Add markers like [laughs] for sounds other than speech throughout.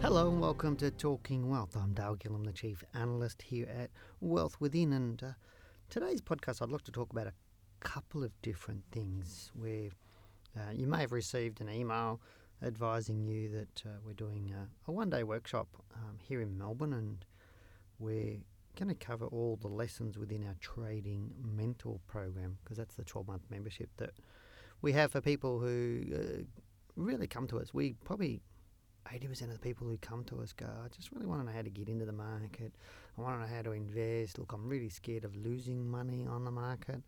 Hello and welcome to Talking Wealth. I'm Dale Gillham, the Chief Analyst here at Wealth Within, and uh, today's podcast I'd like to talk about a couple of different things where uh, you may have received an email advising you that uh, we're doing a, a one day workshop um, here in Melbourne and we're going to cover all the lessons within our trading mentor program because that's the 12 month membership that we have for people who uh, really come to us. We probably 80% of the people who come to us go, I just really want to know how to get into the market. I want to know how to invest. Look, I'm really scared of losing money on the market.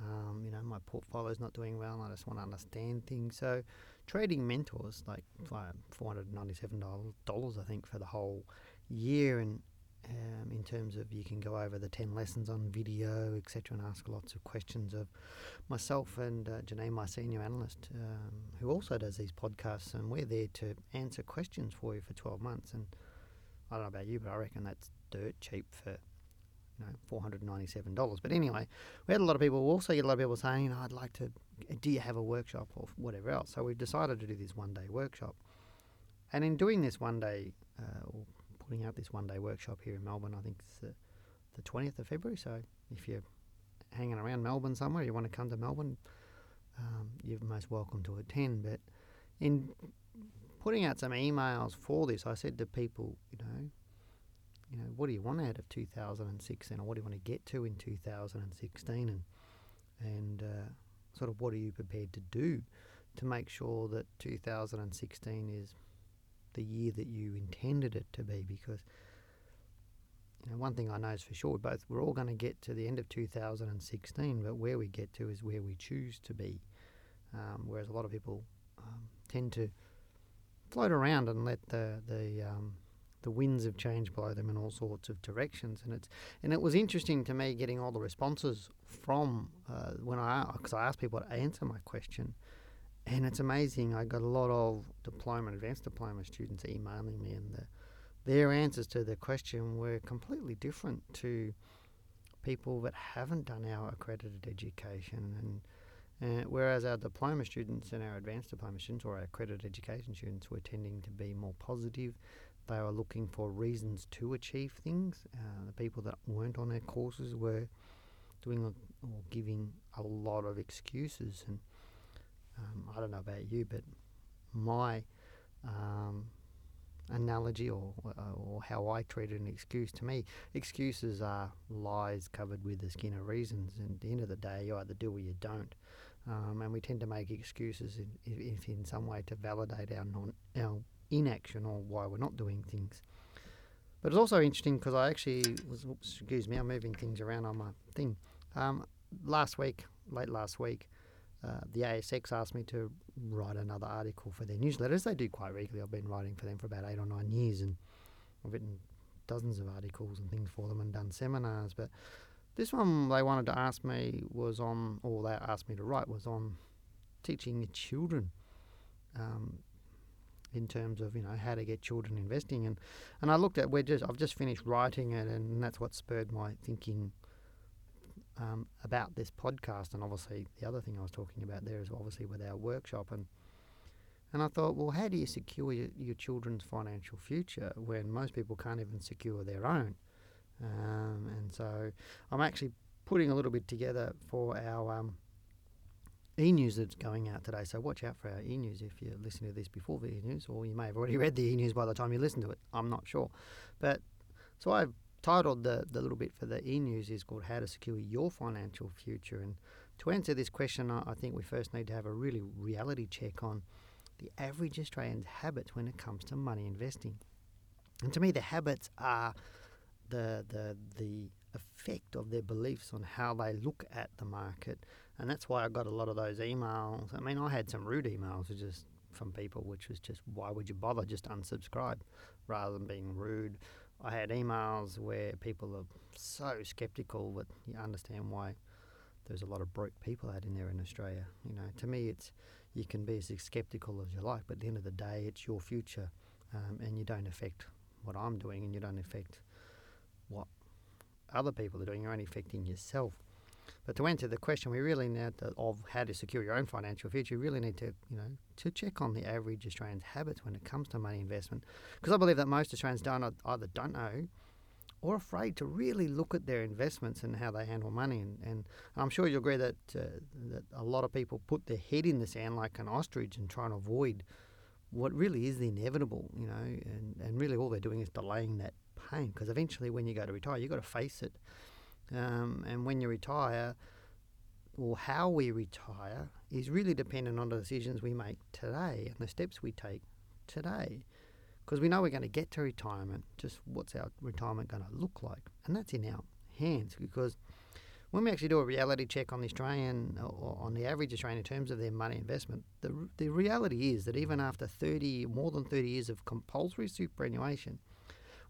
Um, you know, my portfolio's not doing well. I just want to understand things. So, trading mentors like $497, I think, for the whole year. And um, in terms of you can go over the 10 lessons on video, etc., and ask lots of questions of myself and uh, Janae, my senior analyst, um, who also does these podcasts. And we're there to answer questions for you for 12 months. And I don't know about you, but I reckon that's dirt cheap for you know, four hundred ninety-seven dollars. But anyway, we had a lot of people. Also get a lot of people saying, know, I'd like to. Do you have a workshop or whatever else? So we've decided to do this one-day workshop. And in doing this one-day, uh, putting out this one-day workshop here in Melbourne, I think it's the the twentieth of February. So if you're hanging around Melbourne somewhere, you want to come to Melbourne, um, you're most welcome to attend. But in putting out some emails for this, I said to people, you know, you know, what do you want out of 2016 or what do you want to get to in 2016 and and uh, sort of what are you prepared to do to make sure that 2016 is the year that you intended it to be because you know, one thing I know is for sure, both we're all going to get to the end of 2016, but where we get to is where we choose to be. Um, whereas a lot of people um, tend to float around and let the the um, the winds of change blow them in all sorts of directions, and it's and it was interesting to me getting all the responses from uh, when I because I asked people to answer my question, and it's amazing. I got a lot of diploma advanced diploma students emailing me, and the, their answers to the question were completely different to people that haven't done our accredited education and. Uh, whereas our diploma students and our advanced diploma students or our accredited education students were tending to be more positive, they were looking for reasons to achieve things. Uh, the people that weren't on their courses were doing a, or giving a lot of excuses. And um, I don't know about you, but my um, analogy or, or how I treated an excuse to me, excuses are lies covered with the skin of reasons. And at the end of the day, you either do or you don't. Um, and we tend to make excuses in, if in some way to validate our non our inaction or why we're not doing things. But it's also interesting because I actually was, oops, excuse me, I'm moving things around on my thing. Um, last week, late last week, uh, the ASX asked me to write another article for their newsletters. They do quite regularly. I've been writing for them for about eight or nine years, and I've written dozens of articles and things for them and done seminars. But this one they wanted to ask me was on, or they asked me to write was on teaching children um, in terms of you know how to get children investing and and I looked at we're just I've just finished writing it and that's what spurred my thinking um, about this podcast and obviously the other thing I was talking about there is obviously with our workshop and and I thought well how do you secure your, your children's financial future when most people can't even secure their own um, and so I'm actually putting a little bit together for our um, e-news that's going out today. So watch out for our e-news if you're listening to this before the e-news, or you may have already read the e-news by the time you listen to it. I'm not sure, but so I've titled the the little bit for the e-news is called "How to Secure Your Financial Future." And to answer this question, I think we first need to have a really reality check on the average Australian's habits when it comes to money investing. And to me, the habits are the the the effect of their beliefs on how they look at the market. And that's why I got a lot of those emails. I mean, I had some rude emails just from people, which was just, why would you bother? Just unsubscribe rather than being rude I had emails where people are so skeptical that you understand why there's a lot of broke people out in there in Australia. You know, to me, it's you can be as skeptical as you like, but at the end of the day, it's your future, um, and you don't affect what I'm doing, and you don't affect what other people are doing. You're only affecting yourself. But to answer the question, we really need to, of how to secure your own financial future. You really need to, you know, to check on the average Australian's habits when it comes to money investment, because I believe that most Australians don't either don't know or afraid to really look at their investments and how they handle money. And, and I'm sure you'll agree that uh, that a lot of people put their head in the sand like an ostrich and try and avoid what really is the inevitable, you know, and, and really all they're doing is delaying that pain because eventually when you go to retire, you've got to face it. Um, and when you retire, or how we retire, is really dependent on the decisions we make today and the steps we take today. Because we know we're going to get to retirement, just what's our retirement going to look like? And that's in our hands because when we actually do a reality check on the Australian or on the average Australian in terms of their money investment, the, the reality is that even after 30, more than 30 years of compulsory superannuation,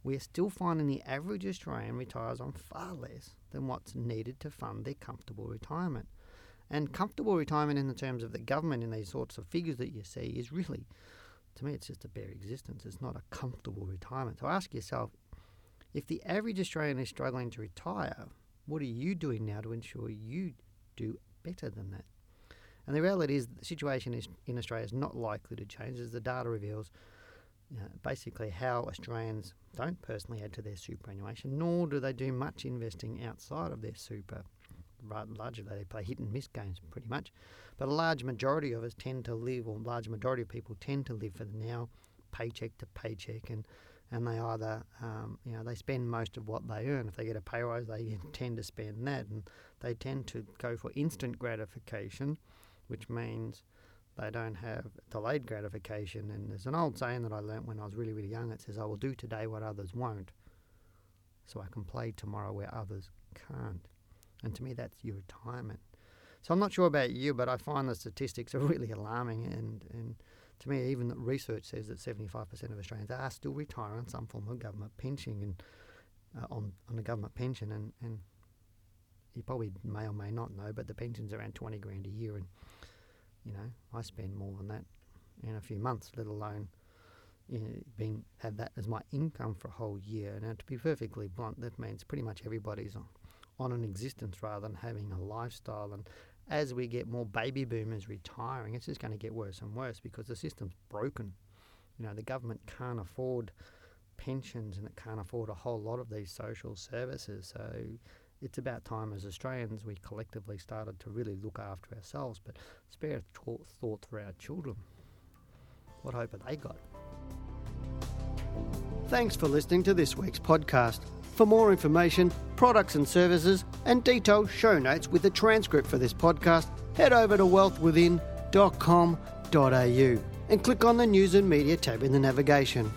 we're still finding the average Australian retires on far less than what's needed to fund their comfortable retirement. And comfortable retirement, in the terms of the government, in these sorts of figures that you see, is really, to me, it's just a bare existence. It's not a comfortable retirement. So ask yourself if the average Australian is struggling to retire, what are you doing now to ensure you do better than that? And the reality is, the situation is, in Australia is not likely to change, as the data reveals basically how Australians don't personally add to their superannuation, nor do they do much investing outside of their super. Right largely, they play hit and miss games pretty much. But a large majority of us tend to live, or large majority of people tend to live for the now, paycheck to paycheck, and and they either, um, you know, they spend most of what they earn. If they get a pay rise, they [laughs] tend to spend that, and they tend to go for instant gratification, which means they don't have delayed gratification. And there's an old saying that I learnt when I was really, really young. It says, I will do today what others won't, so I can play tomorrow where others can't. And to me, that's your retirement. So I'm not sure about you, but I find the statistics are [laughs] really alarming. And, and to me, even the research says that 75% of Australians are still retiring on some form of government pension and uh, on, on a government pension. And, and you probably may or may not know, but the pension's around 20 grand a year. And you know, I spend more than that in a few months, let alone you know, being have that as my income for a whole year. Now, to be perfectly blunt, that means pretty much everybody's on, on an existence rather than having a lifestyle. And as we get more baby boomers retiring, it's just going to get worse and worse because the system's broken. You know, the government can't afford pensions and it can't afford a whole lot of these social services. So it's about time as Australians we collectively started to really look after ourselves, but spare thought for our children. What hope have they got? Thanks for listening to this week's podcast. For more information, products and services, and detailed show notes with a transcript for this podcast, head over to wealthwithin.com.au and click on the News and Media tab in the navigation.